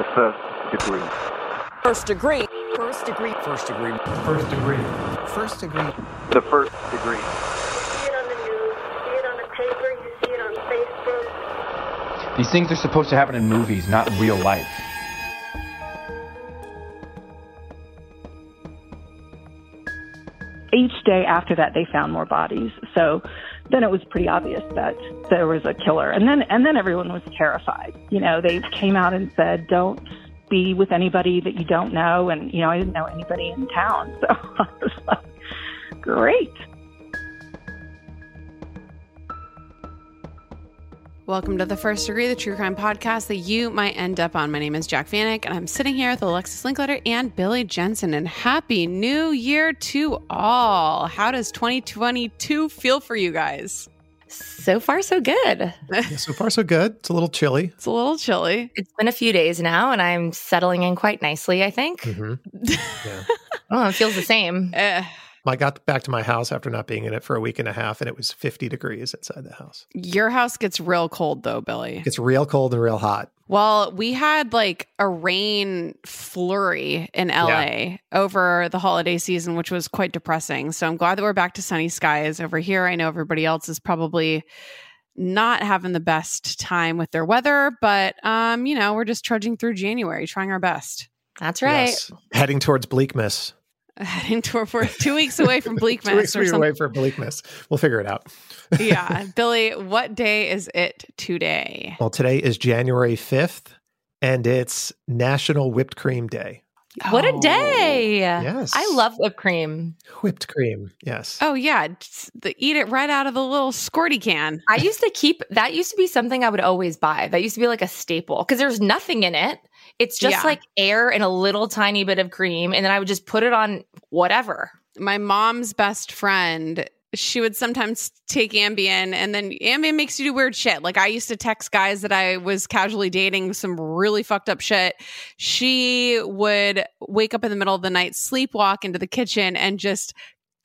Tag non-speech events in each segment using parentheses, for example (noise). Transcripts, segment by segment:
The first degree. First degree. First degree. First degree. First degree. First degree. The first degree. You see it on the news, you see it on the paper, you see it on Facebook. These things are supposed to happen in movies, not in real life. Each day after that, they found more bodies. So then it was pretty obvious that there was a killer. And then, and then everyone was terrified. You know, they came out and said, don't be with anybody that you don't know. And, you know, I didn't know anybody in town. (laughs) So I was like, great. Welcome to the First Degree, the true crime podcast that you might end up on. My name is Jac Vanek, and I'm sitting here with Alexis Linkletter and Billy Jensen. And happy new year to all. How does 2022 feel for you guys? So far, so good. (laughs) Yeah, so far, so good. It's a little chilly. It's a little chilly. It's been a few days now, and I'm settling in quite nicely, I think. Mm-hmm. (laughs) Yeah. oh, it feels the same. Uh, I got back to my house after not being in it for a week and a half, and it was 50 degrees inside the house. your house gets real cold, though, Billy. It's real cold and real hot. Well, we had like a rain flurry in LA Yeah. over the holiday season, which was quite depressing. So I'm glad that we're back to sunny skies over here. I know everybody else is probably not having the best time with their weather, but um, you know, we're just trudging through January, trying our best. That's right. Yes. Heading towards bleakness. (laughs) Heading toward we're two weeks away from (laughs) Two weeks bleakness or something. away from bleakness. We'll figure it out. (laughs) yeah. Billy, what day is it today? Well, today is January 5th, and it's National Whipped Cream Day. What a Oh. day. Yes. I love whipped cream. Whipped cream. Yes. Oh yeah, the, eat it right out of the little squirty can. I used to keep that used to be something I would always buy. That used to be like a staple because there's nothing in it. It's just Yeah. like air and a little tiny bit of cream, and then I would just put it on whatever. my mom's best friend she would sometimes take Ambien and then Ambien makes you do weird shit. Like I used to text guys that I was casually dating some really fucked up shit. She would wake up in the middle of the night, sleepwalk into the kitchen and just (laughs)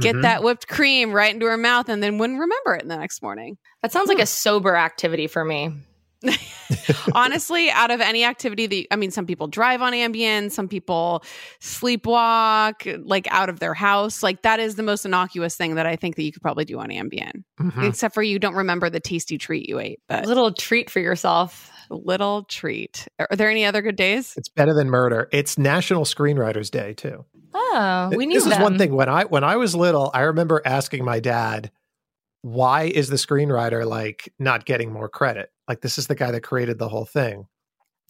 get Mhm. that whipped cream right into her mouth and then wouldn't remember it in the next morning. That sounds like a sober activity for me. (laughs) Honestly, out of any activity that I mean, some people drive on Ambien, some people sleepwalk like out of their house. Like that is the most innocuous thing that I think that you could probably do on Ambien, Mhm. except for you don't remember the tasty treat you ate. But A little treat for yourself. little treat. Are there any other good days? It's better than murder. It's National Screenwriters Day too. Oh, we knew this is one thing when I when I was little, I remember asking my dad, "Why is the screenwriter like not getting more credit? Like this is the guy that created the whole thing."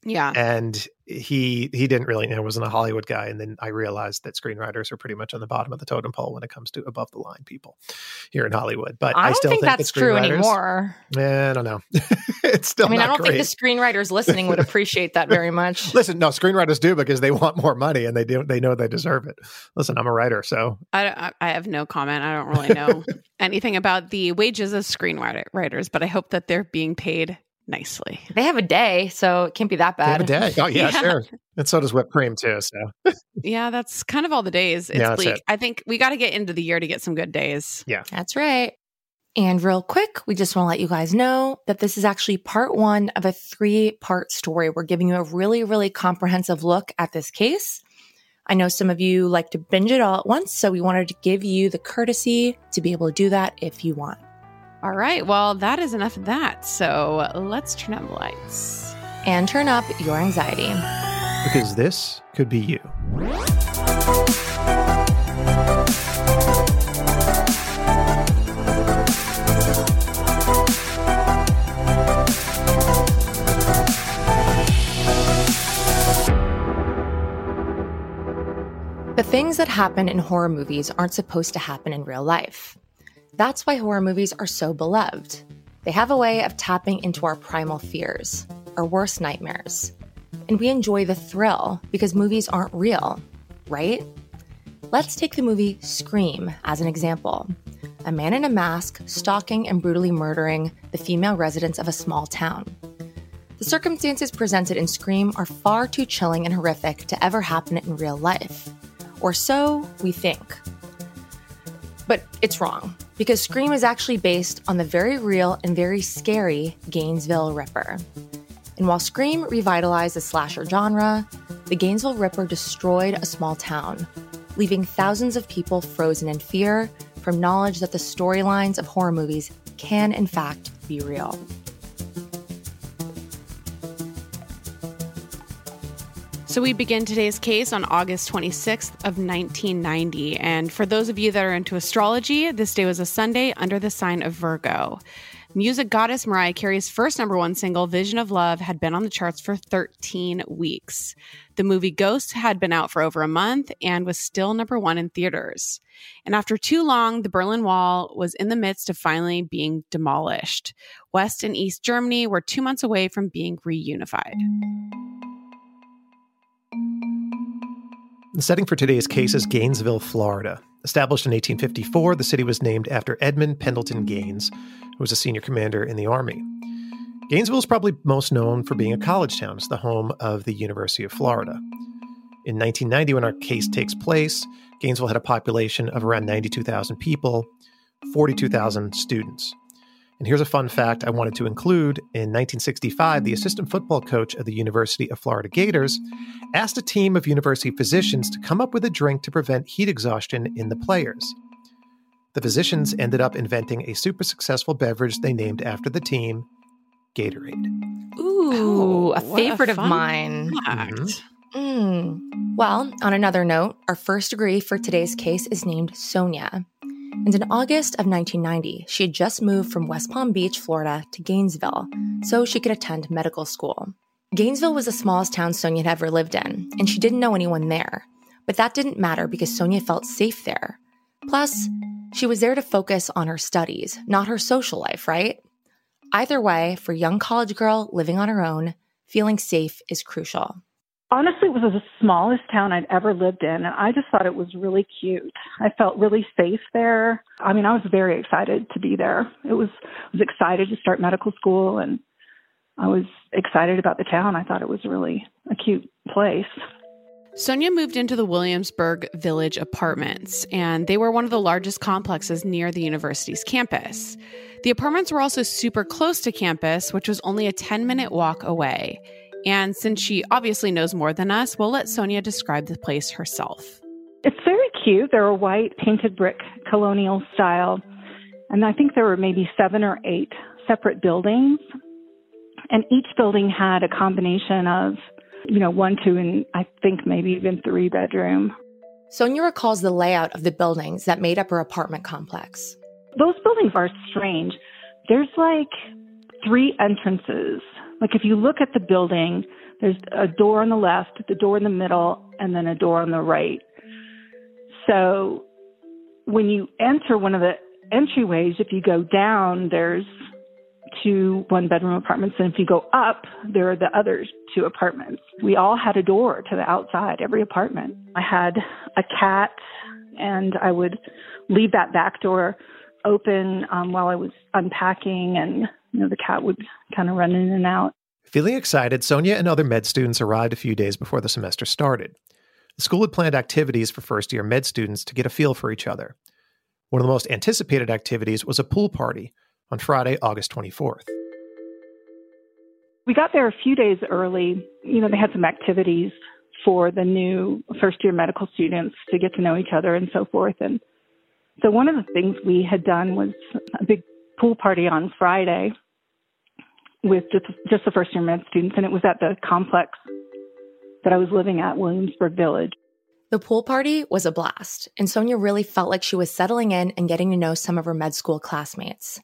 Yeah. And he he didn't really know wasn't a Hollywood guy. And then I realized that screenwriters are pretty much on the bottom of the totem pole when it comes to above the line people here in Hollywood. But I, I don't still think, think, that's that true anymore. Eh, I don't know. (laughs) it's still I mean, I don't great. think the screenwriters listening would (laughs) appreciate that very much. Listen, no, screenwriters do because they want more money and they do they know they deserve it. Listen, I'm a writer, so I, I- I have no comment. I don't really know (laughs) anything about the wages of screenwriters, but I hope that they're being paid nicely. They have a day, so it can't be that they have bad. a day. Oh yeah, (laughs) Yeah. sure. And so does whipped cream too. So Yeah, that's kind of all the days. It's Yeah, that's bleak. it. I think we got to get into the year to get some good days. Yeah, that's right. And real quick, we just want to let you guys know that this is actually part one of a three part story. We're giving you a really, really comprehensive look at this case. I know some of you like to binge it all at once, so we wanted to give you the courtesy to be able to do that if you want. All right. Well, that is enough of that. So let's turn on the lights. and turn up your anxiety. Because this could be you. The things that happen in horror movies aren't supposed to happen in real life. That's why horror movies are so beloved. They have a way of tapping into our primal fears, our worst nightmares. And we enjoy the thrill because movies aren't real, right? Let's take the movie Scream as an example. A man in a mask stalking and brutally murdering the female residents of a small town. The circumstances presented in Scream are far too chilling and horrific to ever happen in real life. Or so we think. But it's wrong, because Scream is actually based on the very real and very scary Gainesville Ripper. And while Scream revitalized the slasher genre, the Gainesville Ripper destroyed a small town, leaving thousands of people frozen in fear from knowledge that the storylines of horror movies can, in fact, be real. So we begin today's case on August 26th of 1990. And for those of you that are into astrology, this day was a Sunday under the sign of Virgo. Music goddess Mariah Carey's first number one single, Vision of Love, had been on the charts for 13 weeks. The movie Ghost had been out for over a month and was still number one in theaters. And after too long, the Berlin Wall was in the midst of finally being demolished. West and East Germany were two months away from being reunified. The setting for today's case is Gainesville, Florida. Established in 1854, the city was named after Edmund Pendleton Gaines, who was a senior commander in the Army. Gainesville is probably most known for being a college town. It's the home of the University of Florida. In 1990, when our case takes place, Gainesville had a population of around 92,000 people, 42,000 students. And here's a fun fact I wanted to include. In 1965, the assistant football coach of the University of Florida Gators asked a team of university physicians to come up with a drink to prevent heat exhaustion in the players. The physicians ended up inventing a super successful beverage they named after the team, Gatorade. Ooh, a what favorite of mine. fact. Mm. Well, on another note, our first degree for today's case is named Sonia. And in August of 1990, she had just moved from West Palm Beach, Florida to Gainesville so she could attend medical school. Gainesville was the smallest town Sonia had ever lived in, and she didn't know anyone there. But that didn't matter because Sonia felt safe there. Plus, she was there to focus on her studies, not her social life, right? Either way, for young college girl living on her own, feeling safe is crucial. Honestly, it was the smallest town I'd ever lived in, and I just thought it was really cute. I felt really safe there. I mean, I was very excited to be there. It was I was excited to start medical school, and I was excited about the town. I thought it was really a cute place. Sonia moved into the Williamsburg Village Apartments, and they were one of the largest complexes near the university's campus. The apartments were also super close to campus, which was only a 10 minute walk away. And since she obviously knows more than us, we'll let Sonia describe the place herself. It's very cute. They're a white painted brick colonial style. And I think there were maybe seven or eight separate buildings. And each building had a combination of, you know, one, two, and I think maybe even three bedroom. Sonia recalls the layout of the buildings that made up her apartment complex. Those buildings are strange. There's like three entrances. Like if you look at the building, there's a door on the left, the door in the middle, and then a door on the right. So when you enter one of the entryways, if you go down, there's two one bedroom apartments. And if you go up, there are the other two apartments. We all had a door to the outside, every apartment. I had a cat, and I would leave that back door open um, while I was unpacking, and you know the cat would kind of run in and out. Feeling excited, Sonia and other med students arrived a few days before the semester started. The school had planned activities for first year med students to get a feel for each other. One of the most anticipated activities was a pool party on Friday, August 24th. We got there a few days early. You know, they had some activities for the new first year medical students to get to know each other and so forth. And so one of the things we had done was a big pool party on Friday. with just, just the first year med students, and it was at the complex that I was living at, Williamsburg Village. The pool party was a blast, and Sonia really felt like she was settling in and getting to know some of her med school classmates.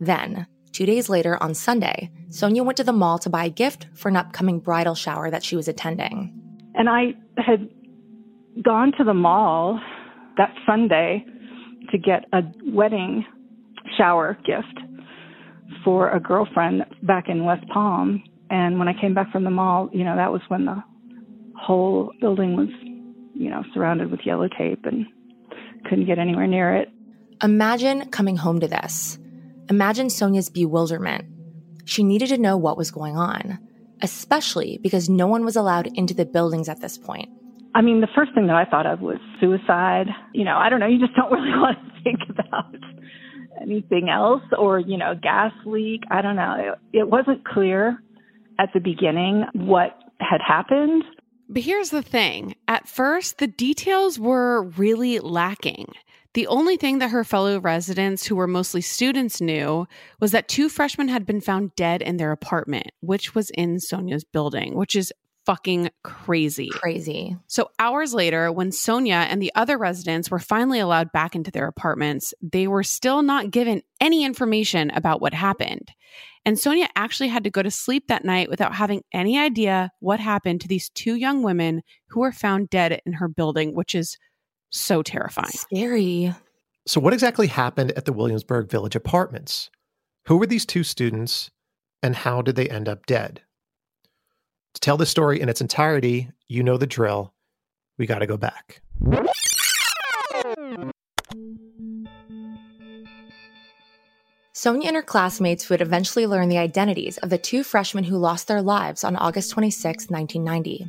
Then, two days later on Sunday, Sonia went to the mall to buy a gift for an upcoming bridal shower that she was attending. And I had gone to the mall that Sunday to get a wedding shower gift for a girlfriend back in West Palm. And when I came back from the mall, you know, that was when the whole building was, you know, surrounded with yellow tape and couldn't get anywhere near it. Imagine coming home to this. Imagine Sonia's bewilderment. She needed to know what was going on, especially because no one was allowed into the buildings at this point. I mean, the first thing that I thought of was suicide. You know, I don't know, you just don't really (laughs) want to think about anything else or, you know, gas leak. I don't know. It, it wasn't clear at the beginning what had happened. But here's the thing at first, the details were really lacking. The only thing that her fellow residents, who were mostly students, knew was that two freshmen had been found dead in their apartment, which was in Sonia's building, which is fucking crazy. Crazy. So, hours later, when Sonia and the other residents were finally allowed back into their apartments, they were still not given any information about what happened. And Sonia actually had to go to sleep that night without having any idea what happened to these two young women who were found dead in her building, which is so terrifying. Scary. So, what exactly happened at the Williamsburg Village apartments? Who were these two students, and how did they end up dead? To tell the story in its entirety, you know the drill. We got to go back. Sonia and her classmates would eventually learn the identities of the two freshmen who lost their lives on August 26, 1990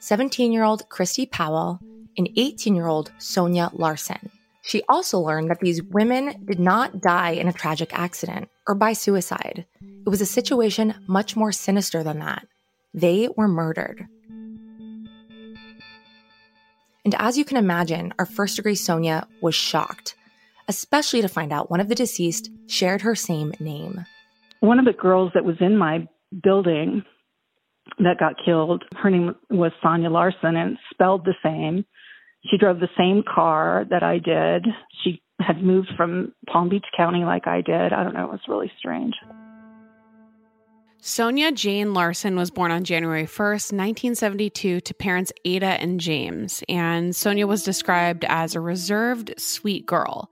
17 year old Christy Powell and 18 year old Sonia Larson. She also learned that these women did not die in a tragic accident or by suicide. It was a situation much more sinister than that. They were murdered. And as you can imagine, our first degree Sonia was shocked, especially to find out one of the deceased shared her same name. One of the girls that was in my building that got killed, her name was Sonia Larson and spelled the same. She drove the same car that I did. She had moved from Palm Beach County like I did. I don't know, it was really strange. Sonia Jane Larson was born on January 1st, 1972, to parents Ada and James, and Sonia was described as a reserved, sweet girl.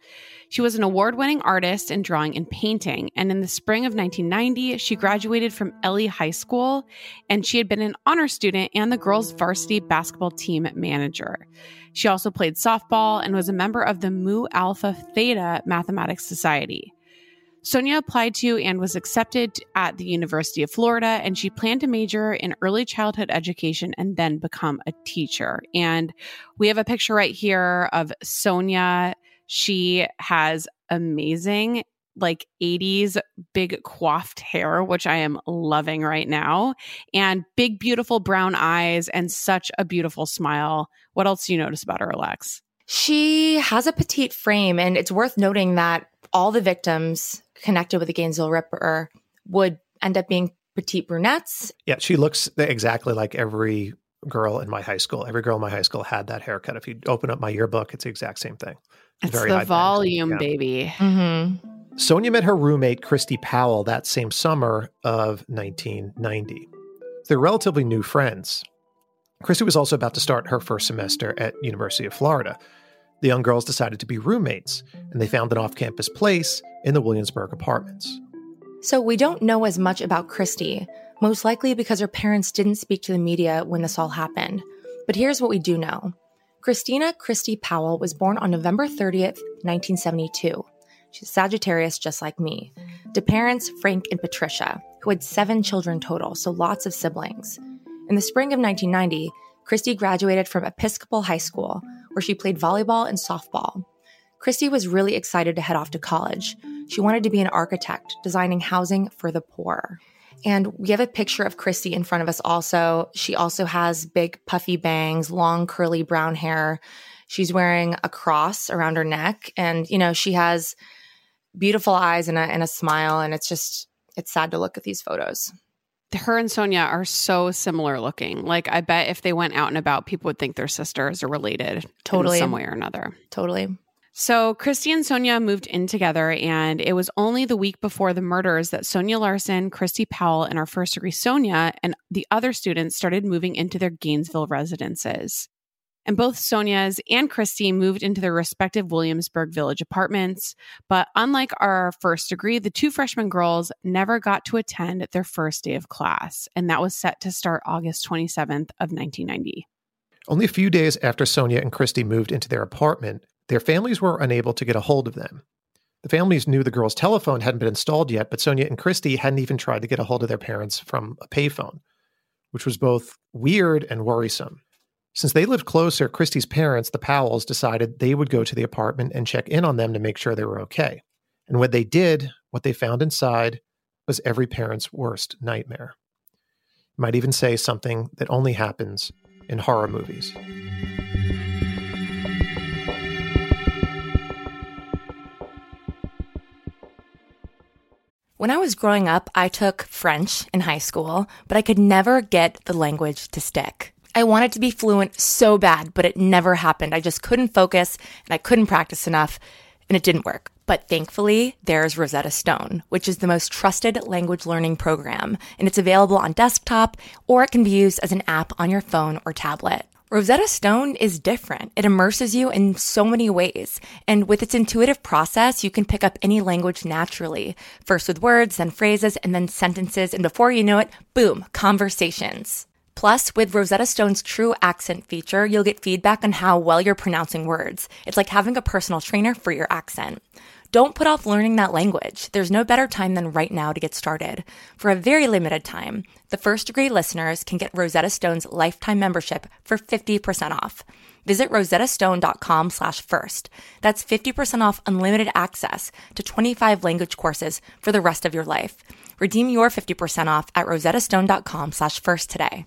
She was an award winning artist in drawing and painting, and in the spring of 1990, she graduated from Ely High School, and she had been an honor student and the girls' varsity basketball team manager. She also played softball and was a member of the Mu Alpha Theta Mathematics Society. Sonia applied to and was accepted at the University of Florida, and she planned to major in early childhood education and then become a teacher. And we have a picture right here of Sonia. She has amazing, like 80s big coiffed hair, which I am loving right now, and big, beautiful brown eyes and such a beautiful smile. What else do you notice about her, Alex? She has a petite frame, and it's worth noting that all the victims connected with the Gainesville Ripper would end up being petite brunettes. Yeah, she looks exactly like every girl in my high school. Every girl in my high school had that haircut. If you open up my yearbook, it's the exact same thing. It's Very the volume, yeah. baby. Mm-hmm. Sonia met her roommate, Christy Powell, that same summer of 1990. They're relatively new friends. Christy was also about to start her first semester at University of Florida. The young girls decided to be roommates, and they found an off campus place in the Williamsburg apartments. So we don't know as much about Christy, most likely because her parents didn't speak to the media when this all happened. But here's what we do know Christina Christy Powell was born on November 30th, 1972. She's Sagittarius, just like me. To parents, Frank and Patricia, who had seven children total, so lots of siblings. In the spring of 1990, Christy graduated from Episcopal High School, where she played volleyball and softball. Christy was really excited to head off to college. She wanted to be an architect, designing housing for the poor. And we have a picture of Christy in front of us also. She also has big puffy bangs, long curly brown hair. She's wearing a cross around her neck. And, you know, she has beautiful eyes and a, and a smile. And it's just, it's sad to look at these photos. Her and Sonia are so similar looking. Like, I bet if they went out and about, people would think they're sisters or related Totally. in some way or another. Totally. So, Christy and Sonia moved in together, and it was only the week before the murders that Sonia Larson, Christy Powell, and our first degree Sonia and the other students started moving into their Gainesville residences. And both Sonia's and Christy moved into their respective Williamsburg Village apartments. But unlike our first degree, the two freshman girls never got to attend their first day of class, and that was set to start August 27th of 1990. Only a few days after Sonia and Christy moved into their apartment, their families were unable to get a hold of them. The families knew the girl's telephone hadn't been installed yet, but Sonia and Christy hadn't even tried to get a hold of their parents from a payphone, which was both weird and worrisome. Since they lived closer, Christy's parents, the Powells, decided they would go to the apartment and check in on them to make sure they were okay. And when they did, what they found inside was every parent's worst nightmare. You might even say something that only happens in horror movies. When I was growing up, I took French in high school, but I could never get the language to stick. I wanted to be fluent so bad, but it never happened. I just couldn't focus and I couldn't practice enough, and it didn't work. But thankfully, there's Rosetta Stone, which is the most trusted language learning program, and it's available on desktop or it can be used as an app on your phone or tablet. Rosetta Stone is different. It immerses you in so many ways. And with its intuitive process, you can pick up any language naturally. First with words, then phrases, and then sentences. And before you know it, boom, conversations. Plus, with Rosetta Stone's true accent feature, you'll get feedback on how well you're pronouncing words. It's like having a personal trainer for your accent. Don't put off learning that language. There's no better time than right now to get started. For a very limited time, the first degree listeners can get Rosetta Stone's lifetime membership for 50% off. Visit rosettastone.com slash first. That's 50% off unlimited access to 25 language courses for the rest of your life. Redeem your 50% off at rosettastone.com slash first today.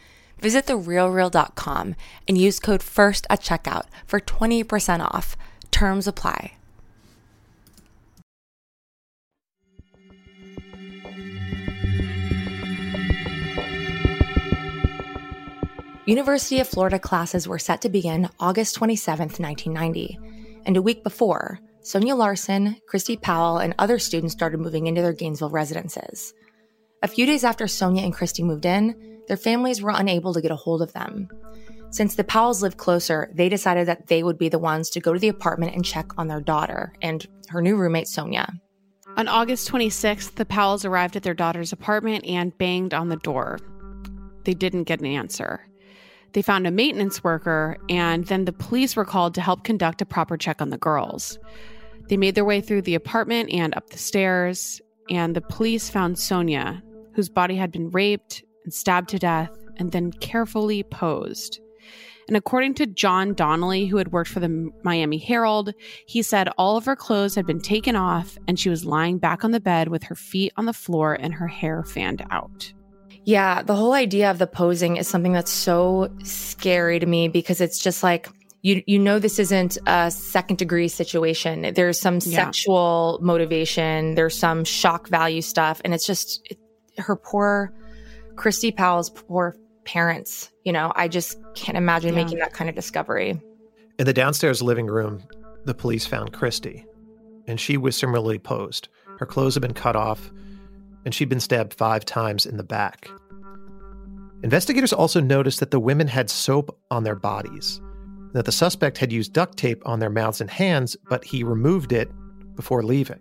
Visit therealreal.com and use code FIRST at checkout for 20% off. Terms apply. University of Florida classes were set to begin August 27, 1990. And a week before, Sonia Larson, Christy Powell, and other students started moving into their Gainesville residences. A few days after Sonia and Christy moved in, their families were unable to get a hold of them. Since the Powells lived closer, they decided that they would be the ones to go to the apartment and check on their daughter and her new roommate, Sonia. On August 26th, the Powells arrived at their daughter's apartment and banged on the door. They didn't get an answer. They found a maintenance worker, and then the police were called to help conduct a proper check on the girls. They made their way through the apartment and up the stairs, and the police found Sonia, whose body had been raped and stabbed to death and then carefully posed. And according to John Donnelly, who had worked for the Miami Herald, he said all of her clothes had been taken off and she was lying back on the bed with her feet on the floor and her hair fanned out. Yeah, the whole idea of the posing is something that's so scary to me because it's just like you you know this isn't a second degree situation. There's some Yeah. sexual motivation, there's some shock value stuff and it's just it, her poor Christy Powell's poor parents, you know. I just can't imagine Yeah. making that kind of discovery. In the downstairs living room, the police found Christy, and she was similarly posed. Her clothes had been cut off, and she'd been stabbed five times in the back. Investigators also noticed that the women had soap on their bodies, that the suspect had used duct tape on their mouths and hands, but he removed it before leaving.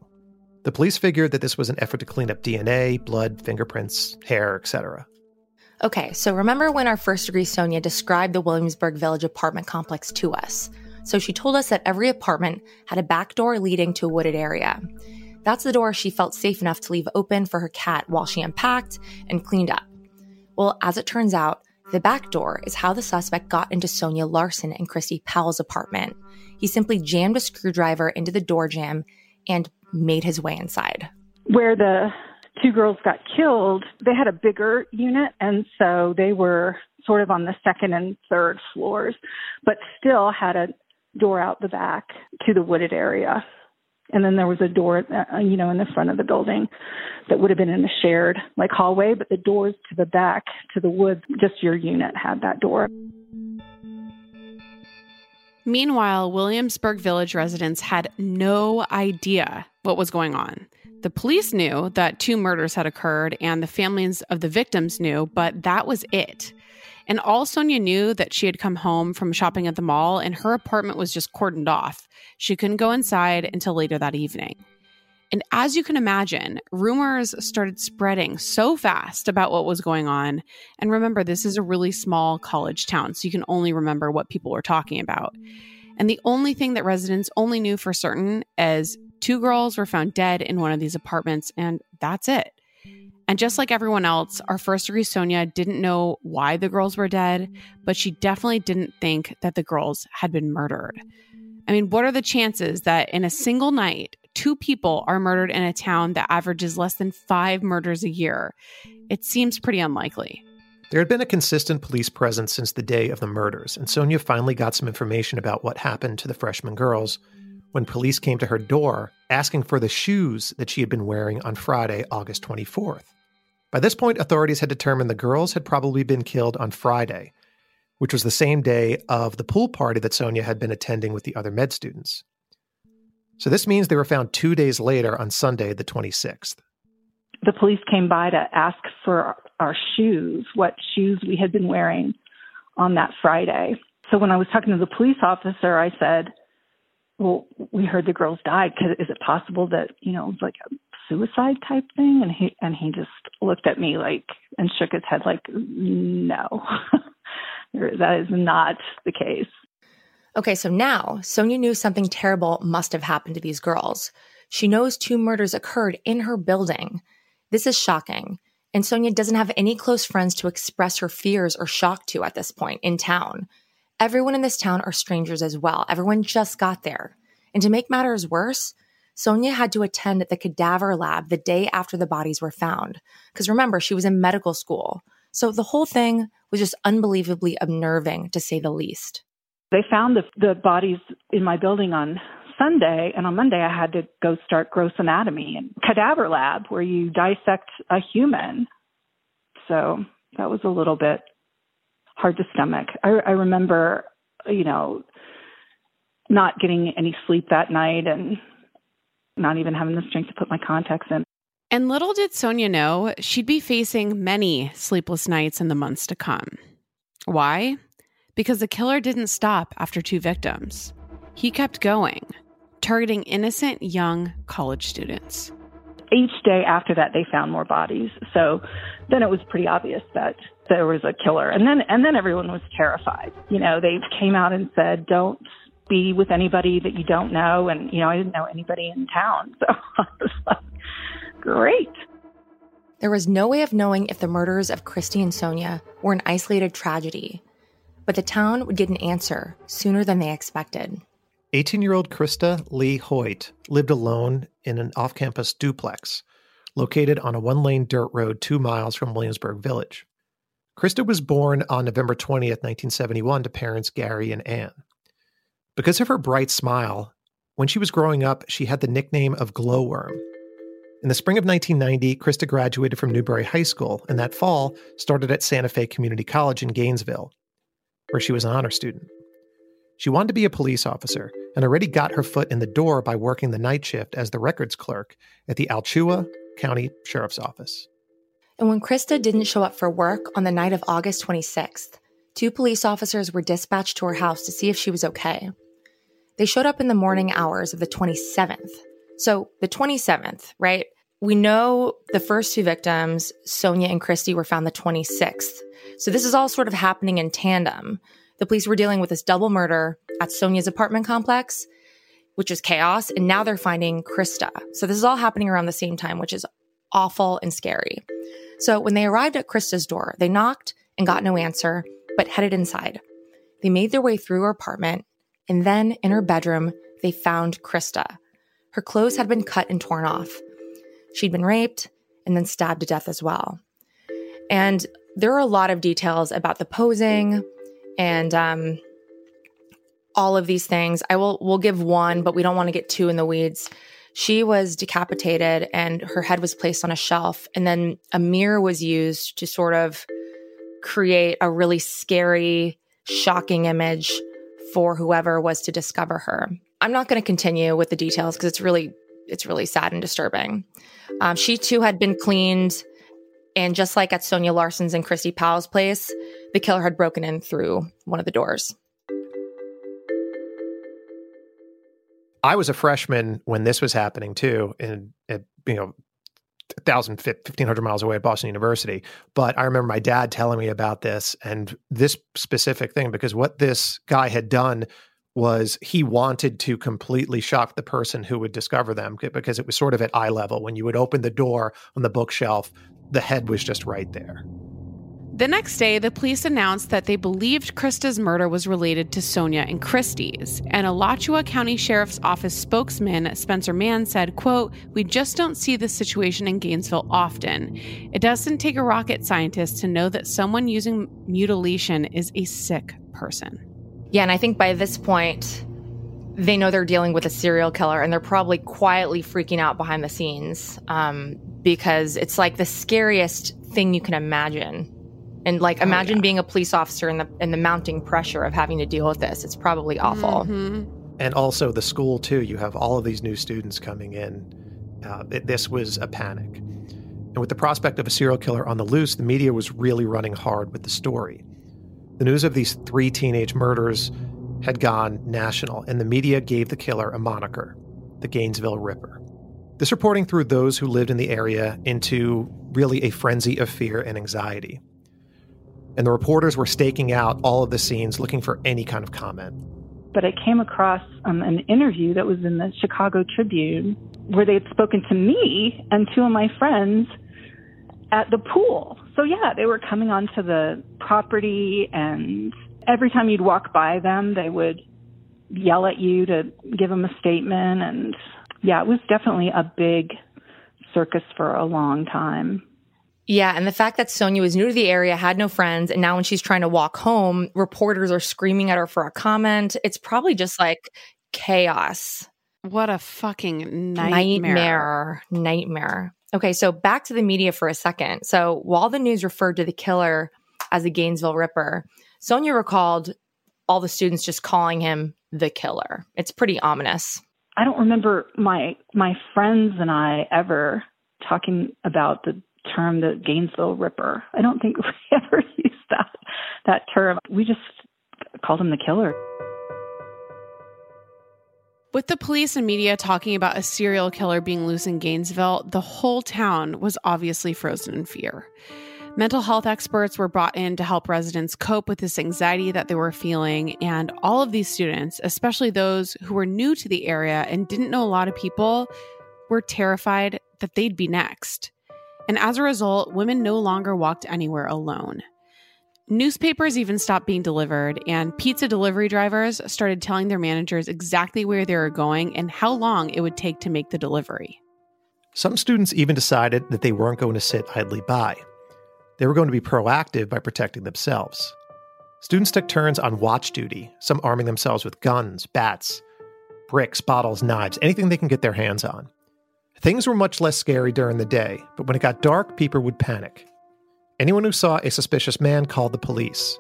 The police figured that this was an effort to clean up DNA, blood, fingerprints, hair, etc. Okay, so remember when our first degree Sonia described the Williamsburg Village apartment complex to us? So she told us that every apartment had a back door leading to a wooded area. That's the door she felt safe enough to leave open for her cat while she unpacked and cleaned up. Well, as it turns out, the back door is how the suspect got into Sonia Larson and Christy Powell's apartment. He simply jammed a screwdriver into the door jamb and made his way inside. where the two girls got killed, they had a bigger unit, and so they were sort of on the second and third floors, but still had a door out the back to the wooded area. And then there was a door, uh, you know, in the front of the building that would have been in a shared like hallway, but the doors to the back to the woods, just your unit had that door. Meanwhile, Williamsburg Village residents had no idea what was going on. The police knew that two murders had occurred and the families of the victims knew, but that was it. And all Sonia knew that she had come home from shopping at the mall and her apartment was just cordoned off. She couldn't go inside until later that evening. And as you can imagine, rumors started spreading so fast about what was going on. And remember, this is a really small college town, so you can only remember what people were talking about. And the only thing that residents only knew for certain is two girls were found dead in one of these apartments, and that's it. And just like everyone else, our first degree Sonia didn't know why the girls were dead, but she definitely didn't think that the girls had been murdered. I mean, what are the chances that in a single night, two people are murdered in a town that averages less than five murders a year? It seems pretty unlikely. There had been a consistent police presence since the day of the murders, and Sonia finally got some information about what happened to the freshman girls when police came to her door asking for the shoes that she had been wearing on Friday, August 24th. By this point, authorities had determined the girls had probably been killed on Friday, which was the same day of the pool party that Sonia had been attending with the other med students. So this means they were found two days later on Sunday, the 26th. the police came by to ask for our shoes, what shoes we had been wearing on that Friday. So when I was talking to the police officer, I said, "Well, we heard the girls died. Cause is it possible that you know, it was like a suicide type thing?" And he and he just looked at me like and shook his head like, "No, (laughs) that is not the case." Okay, so now Sonia knew something terrible must have happened to these girls. She knows two murders occurred in her building. This is shocking. And Sonia doesn't have any close friends to express her fears or shock to at this point in town. Everyone in this town are strangers as well. Everyone just got there. And to make matters worse, Sonia had to attend the cadaver lab the day after the bodies were found. Because remember, she was in medical school. So the whole thing was just unbelievably unnerving, to say the least. They found the, the bodies in my building on Sunday, and on Monday I had to go start gross anatomy and cadaver lab where you dissect a human. So that was a little bit hard to stomach. I, I remember, you know, not getting any sleep that night and not even having the strength to put my contacts in. And little did Sonia know, she'd be facing many sleepless nights in the months to come. Why? Because the killer didn't stop after two victims. He kept going, targeting innocent young college students. each day after that, they found more bodies. So then it was pretty obvious that there was a killer. And then, and then everyone was terrified. You know, they came out and said, don't be with anybody that you don't know. And, you know, I didn't know anybody in town. (laughs) So I was like, great. There was no way of knowing if the murders of Christy and Sonia were an isolated tragedy, but the town would get an answer sooner than they expected. 18 year old Christa Leigh Hoyt lived alone in an off campus duplex located on a one lane dirt road two miles from Williamsburg Village. Christa was born on November 20th, 1971, to parents Gary and Ann. Because of her bright smile, when she was growing up, she had the nickname of Glowworm in the spring of 1990, Christa graduated from Newberry High School, and that fall started at Santa Fe Community College in Gainesville, where she was an honor student. She wanted to be a police officer and already got her foot in the door by working the night shift as the records clerk at the Alachua County Sheriff's Office. And when Christa didn't show up for work on the night of August 26th, two police officers were dispatched to her house to see if she was okay. They showed up in the morning hours of the 27th so the 27th, right? We know the first two victims, Sonia and Christy, were found the 26th. So this is all sort of happening in tandem. The police were dealing with this double murder at Sonia's apartment complex, which is chaos. And now they're finding Christa. So this is all happening around the same time, which is awful and scary. So when they arrived at Christa's door, they knocked and got no answer, but headed inside. They made their way through her apartment, and then in her bedroom, they found Christa. Her clothes had been cut and torn off. She'd been raped and then stabbed to death as well. And there are a lot of details about the posing and um, all of these things. I will we'll give one, but we don't want to get too in the weeds. She was decapitated and her head was placed on a shelf, and then a mirror was used to sort of create a really scary, shocking image for whoever was to discover her. I'm not going to continue with the details because it's really it's really sad and disturbing. Um, she too had been cleaned, and just like at Sonia Larson's and Christy Powell's place, the killer had broken in through one of the doors. I was a freshman when this was happening too, and you know, 1,000, 1,500 miles away at Boston University. But I remember my dad telling me about this and this specific thing because what this guy had done was he wanted to completely shock the person who would discover them because it was sort of at eye level. When you would open the door on the bookshelf, the head was just right there. The next day, the police announced that they believed Christa's murder was related to Sonia and Christy's. And Alachua County Sheriff's Office spokesman Spencer Mann said, quote, We just don't see this situation in Gainesville often. It doesn't take a rocket scientist to know that someone using mutilation is a sick person. Yeah, and I think by this point, they know they're dealing with a serial killer and they're probably quietly freaking out behind the scenes um, because it's like the scariest thing you can imagine. And like, oh, imagine yeah. being a police officer and the and the mounting pressure of having to deal with this. It's probably awful. Mm-hmm. And also the school too. You have all of these new students coming in. Uh, it, this was a panic. And with the prospect of a serial killer on the loose, the media was really running hard with the story. The news of these three teenage murders had gone national, and the media gave the killer a moniker the Gainesville Ripper. This reporting threw those who lived in the area into really a frenzy of fear and anxiety. And the reporters were staking out all of the scenes looking for any kind of comment. But I came across um, an interview that was in the Chicago Tribune where they had spoken to me and two of my friends at the pool. So yeah, they were coming onto the property and every time you'd walk by them, they would yell at you to give them a statement and yeah, it was definitely a big circus for a long time. Yeah, and the fact that Sonia was new to the area, had no friends, and now when she's trying to walk home, reporters are screaming at her for a comment. It's probably just like chaos. What a fucking nightmare. Nightmare. Nightmare. Okay, so back to the media for a second. So while the news referred to the killer as the Gainesville Ripper, Sonia recalled all the students just calling him the killer. It's pretty ominous. I don't remember my my friends and I ever talking about the term the Gainesville Ripper. I don't think (laughs) we ever used that that term. We just called him the killer. With the police and media talking about a serial killer being loose in Gainesville, the whole town was obviously frozen in fear. Mental health experts were brought in to help residents cope with this anxiety that they were feeling. And all of these students, especially those who were new to the area and didn't know a lot of people, were terrified that they'd be next. And as a result, women no longer walked anywhere alone. Newspapers even stopped being delivered, and pizza delivery drivers started telling their managers exactly where they were going and how long it would take to make the delivery. Some students even decided that they weren't going to sit idly by. They were going to be proactive by protecting themselves. Students took turns on watch duty, some arming themselves with guns, bats, bricks, bottles, knives, anything they can get their hands on. Things were much less scary during the day, but when it got dark, people would panic. Anyone who saw a suspicious man called the police.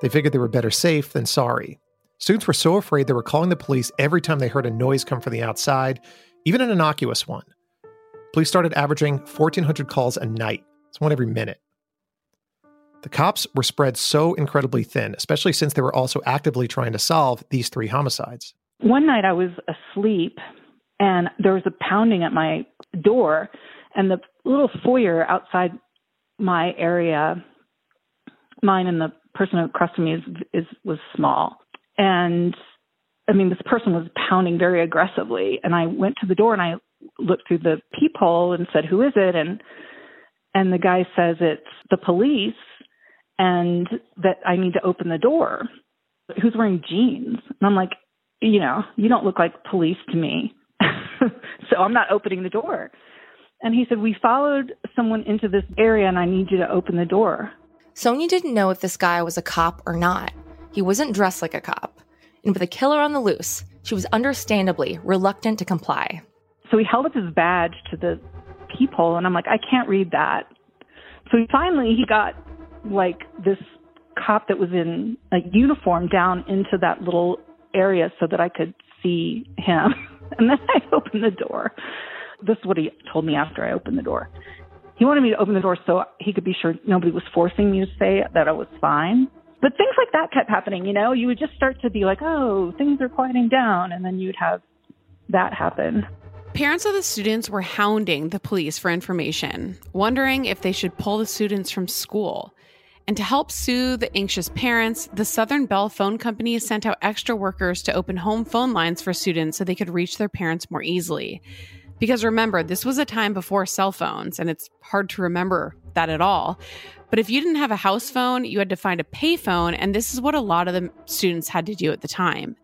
They figured they were better safe than sorry. Students were so afraid they were calling the police every time they heard a noise come from the outside, even an innocuous one. Police started averaging 1,400 calls a night. It's one every minute. The cops were spread so incredibly thin, especially since they were also actively trying to solve these three homicides. One night I was asleep and there was a pounding at my door and the little foyer outside my area mine and the person across from me is, is was small. And i mean this person was pounding very aggressively and i went to the door and i looked through the peephole and said who is it? And and the guy says it's the police and that i need to open the door. Who's wearing jeans? And i'm like you know you don't look like police to me (laughs) so I'm not opening the door. And he said, We followed someone into this area and I need you to open the door. Sonia didn't know if this guy was a cop or not. He wasn't dressed like a cop. And with a killer on the loose, she was understandably reluctant to comply. So he held up his badge to the peephole, and I'm like, I can't read that. So finally, he got like this cop that was in a uniform down into that little area so that I could see him. (laughs) (laughs) And then I opened the door. This is what he told me after I opened the door. He wanted me to open the door so he could be sure nobody was forcing me to say that I was fine. But things like that kept happening, you know? You would just start to be like, oh, things are quieting down. And then you'd have that happen. Parents of the students were hounding the police for information, wondering if they should pull the students from school. And to help soothe anxious parents, the Southern Bell Phone Company sent out extra workers to open home phone lines for students so they could reach their parents more easily. Because remember, this was a time before cell phones, and it's hard to remember that at all. But if you didn't have a house phone, you had to find a payphone, and this is what a lot of the students had to do at the time.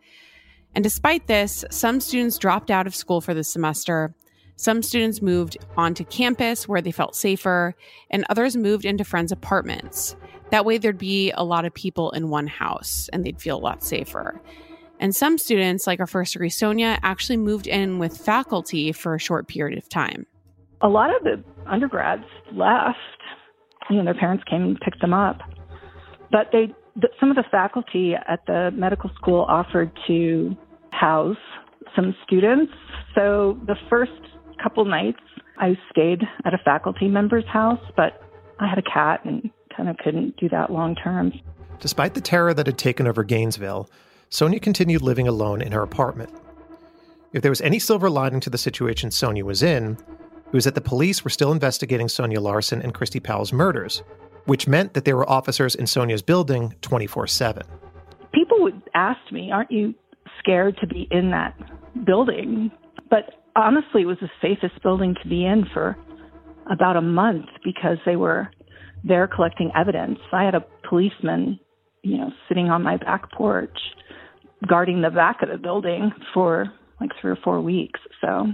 And despite this, some students dropped out of school for the semester. Some students moved onto campus where they felt safer, and others moved into friends' apartments. That way, there'd be a lot of people in one house and they'd feel a lot safer. And some students, like our first degree Sonia, actually moved in with faculty for a short period of time. A lot of the undergrads left. You know, their parents came and picked them up. But they, some of the faculty at the medical school offered to house some students. So the first couple nights, I stayed at a faculty member's house, but I had a cat and kind of couldn't do that long term. Despite the terror that had taken over Gainesville, Sonia continued living alone in her apartment. If there was any silver lining to the situation Sonia was in, it was that the police were still investigating Sonja Larson and Christy Powell's murders, which meant that there were officers in Sonia's building 24 7. People would ask me, Aren't you scared to be in that building? But honestly, it was the safest building to be in for about a month because they were there collecting evidence. I had a policeman, you know, sitting on my back porch guarding the back of the building for like three or four weeks. So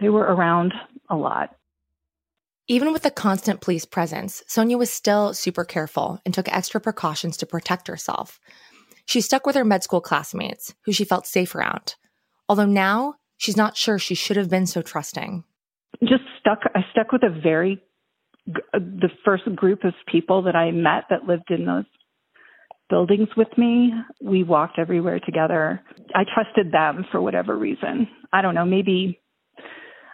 they were around a lot. Even with the constant police presence, Sonia was still super careful and took extra precautions to protect herself. She stuck with her med school classmates, who she felt safe around. Although now she's not sure she should have been so trusting. Just stuck, I stuck with a very uh, the first group of people that I met that lived in those buildings with me. We walked everywhere together. I trusted them for whatever reason. I don't know, maybe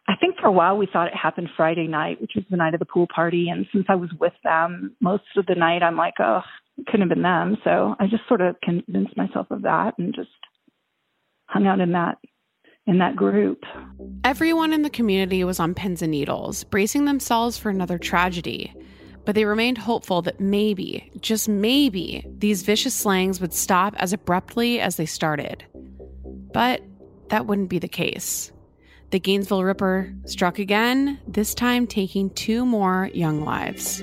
I think for a while we thought it happened Friday night, which was the night of the pool party. And since I was with them most of the night, I'm like, oh, it couldn't have been them. So I just sort of convinced myself of that and just hung out in that in that group. Everyone in the community was on pins and needles, bracing themselves for another tragedy. But they remained hopeful that maybe, just maybe, these vicious slangs would stop as abruptly as they started. But that wouldn't be the case. The Gainesville Ripper struck again, this time taking two more young lives.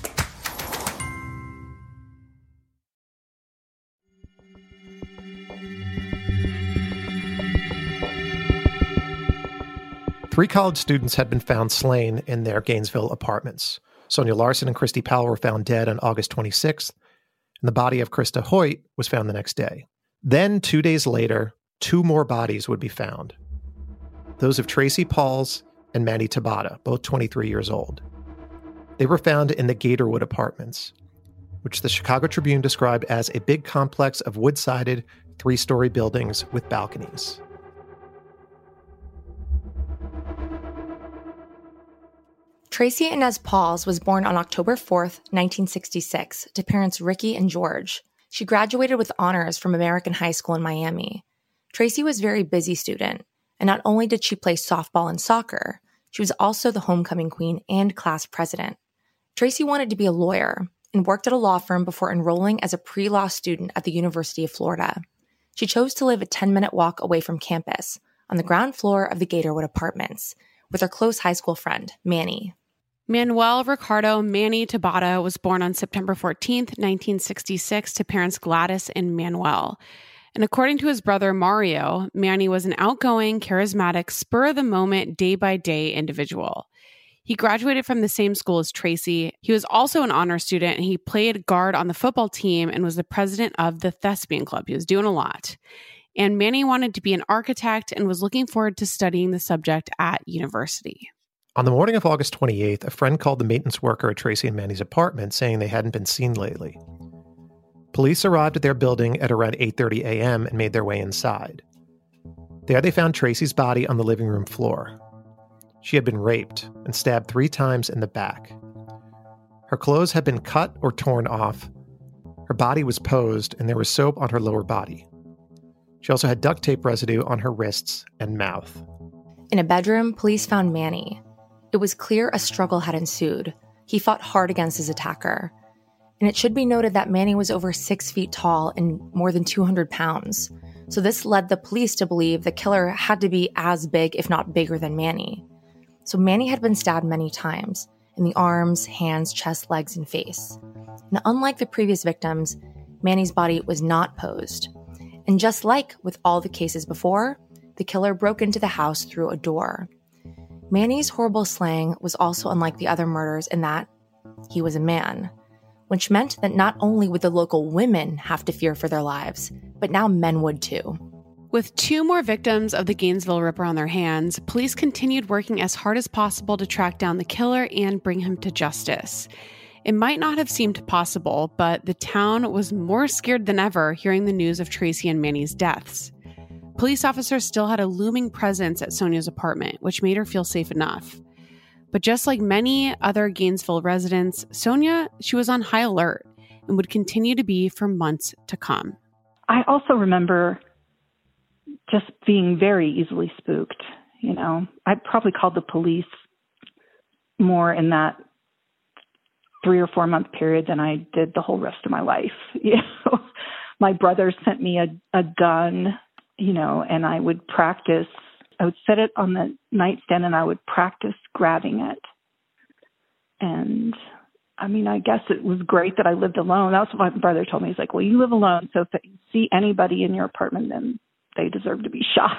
Three college students had been found slain in their Gainesville apartments. Sonja Larson and Christy Powell were found dead on August 26th, and the body of Christa Hoyt was found the next day. Then, two days later, two more bodies would be found those of Tracy Paules and Manny Taboada, both 23 years old. They were found in the Gatorwood apartments, which the Chicago Tribune described as a big complex of wood sided, three story buildings with balconies. Tracy Inez Paules was born on October 4th, 1966, to parents Ricky and George. She graduated with honors from American High School in Miami. Tracy was a very busy student, and not only did she play softball and soccer, she was also the homecoming queen and class president. Tracy wanted to be a lawyer and worked at a law firm before enrolling as a pre law student at the University of Florida. She chose to live a 10 minute walk away from campus on the ground floor of the Gatorwood apartments with her close high school friend, Manny. Manuel Ricardo Manny Taboada was born on September 14, 1966, to parents Gladys and Manuel. And according to his brother Mario, Manny was an outgoing, charismatic, spur of the moment, day by day individual. He graduated from the same school as Tracy. He was also an honor student and he played guard on the football team and was the president of the Thespian Club. He was doing a lot. And Manny wanted to be an architect and was looking forward to studying the subject at university. On the morning of August 28th, a friend called the maintenance worker at Tracy and Manny's apartment saying they hadn't been seen lately. Police arrived at their building at around 8:30 a.m. and made their way inside. There they found Tracy's body on the living room floor. She had been raped and stabbed 3 times in the back. Her clothes had been cut or torn off. Her body was posed and there was soap on her lower body. She also had duct tape residue on her wrists and mouth. In a bedroom, police found Manny, it was clear a struggle had ensued. He fought hard against his attacker. And it should be noted that Manny was over six feet tall and more than 200 pounds. So this led the police to believe the killer had to be as big, if not bigger, than Manny. So Manny had been stabbed many times in the arms, hands, chest, legs, and face. And unlike the previous victims, Manny's body was not posed. And just like with all the cases before, the killer broke into the house through a door. Manny's horrible slang was also unlike the other murders in that he was a man, which meant that not only would the local women have to fear for their lives, but now men would too. With two more victims of the Gainesville Ripper on their hands, police continued working as hard as possible to track down the killer and bring him to justice. It might not have seemed possible, but the town was more scared than ever hearing the news of Tracy and Manny's deaths. Police officers still had a looming presence at Sonia's apartment, which made her feel safe enough. But just like many other Gainesville residents, Sonia, she was on high alert and would continue to be for months to come. I also remember just being very easily spooked. You know, I probably called the police more in that three or four month period than I did the whole rest of my life. (laughs) You know, My brother sent me a, a gun, you know, and I would practice. I would set it on the nightstand and I would practice grabbing it. And I mean, I guess it was great that I lived alone. That's what my brother told me. He's like, well, you live alone. So if you see anybody in your apartment, then they deserve to be (laughs) shot.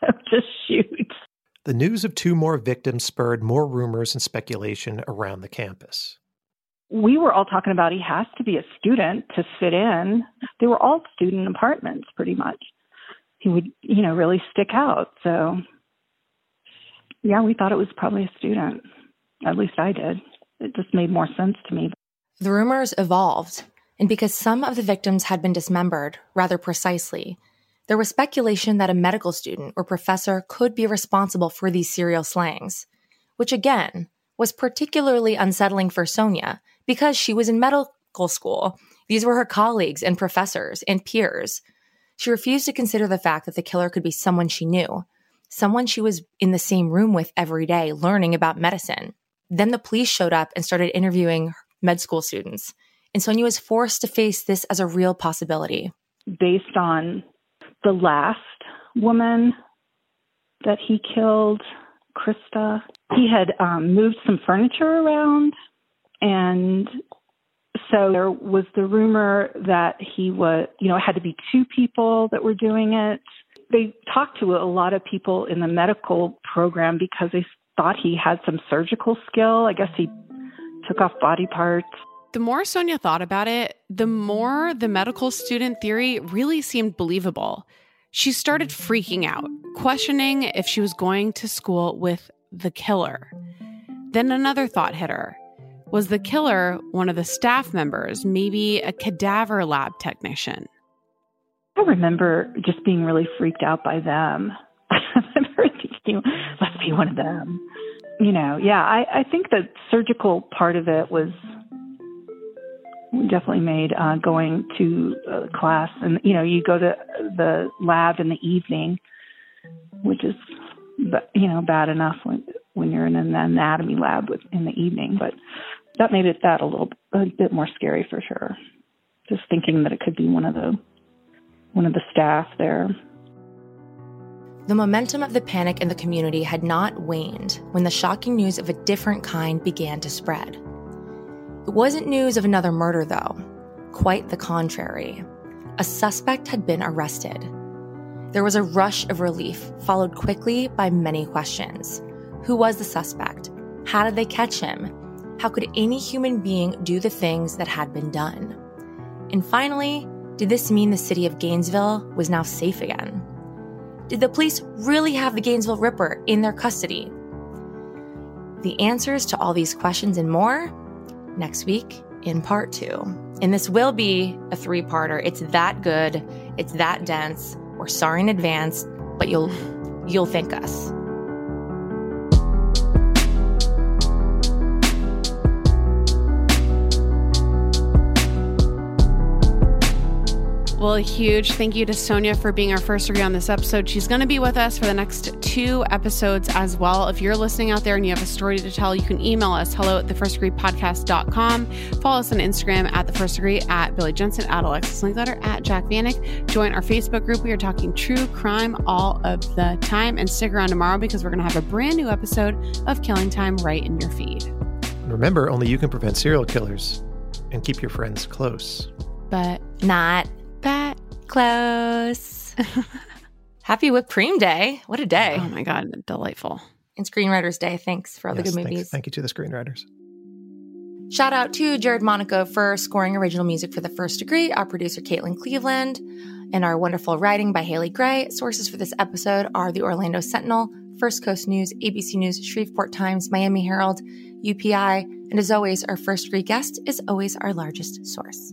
so just shoot. The news of two more victims spurred more rumors and speculation around the campus. We were all talking about he has to be a student to fit in. They were all student apartments, pretty much. He would, you know, really stick out. So, yeah, we thought it was probably a student. At least I did. It just made more sense to me. The rumors evolved, and because some of the victims had been dismembered rather precisely, there was speculation that a medical student or professor could be responsible for these serial slayings, which again was particularly unsettling for Sonia because she was in medical school. These were her colleagues and professors and peers. She refused to consider the fact that the killer could be someone she knew, someone she was in the same room with every day learning about medicine. Then the police showed up and started interviewing med school students. And Sonia was forced to face this as a real possibility. Based on the last woman that he killed, Christa, he had um, moved some furniture around. And so there was the rumor that he was, you know, it had to be two people that were doing it. They talked to a lot of people in the medical program because they thought he had some surgical skill. I guess he took off body parts. The more Sonia thought about it, the more the medical student theory really seemed believable. She started freaking out, questioning if she was going to school with the killer. Then another thought hit her. Was the killer one of the staff members, maybe a cadaver lab technician? I remember just being really freaked out by them. (laughs) I remember thinking, must be one of them. You know, yeah, I, I think the surgical part of it was definitely made uh, going to uh, class and you know you go to the lab in the evening which is you know bad enough when when you're in an anatomy lab with, in the evening but that made it that a little a bit more scary for sure just thinking that it could be one of the one of the staff there the momentum of the panic in the community had not waned when the shocking news of a different kind began to spread it wasn't news of another murder, though. Quite the contrary. A suspect had been arrested. There was a rush of relief, followed quickly by many questions. Who was the suspect? How did they catch him? How could any human being do the things that had been done? And finally, did this mean the city of Gainesville was now safe again? Did the police really have the Gainesville Ripper in their custody? The answers to all these questions and more next week in part two. And this will be a three parter. It's that good, it's that dense. We're sorry in advance, but you'll you'll thank us. Well, a huge thank you to Sonia for being our first degree on this episode. She's going to be with us for the next two episodes as well. If you're listening out there and you have a story to tell, you can email us hello at the first degree podcast.com. Follow us on Instagram at the first degree, at Billy Jensen, at Alexis Linkletter, at Jac Vanek. Join our Facebook group. We are talking true crime all of the time. And stick around tomorrow because we're going to have a brand new episode of Killing Time right in your feed. Remember, only you can prevent serial killers and keep your friends close. But not that close. (laughs) Happy whipped cream day. What a day. Oh my God, delightful. And Screenwriters Day. Thanks for all yes, the good movies. Thank you to the screenwriters. Shout out to Jared Monaco for scoring original music for the first degree, our producer Caitlin Cleveland, and our wonderful writing by Haley Gray. Sources for this episode are the Orlando Sentinel, First Coast News, ABC News, Shreveport Times, Miami Herald, UPI, and as always, our first degree guest is always our largest source.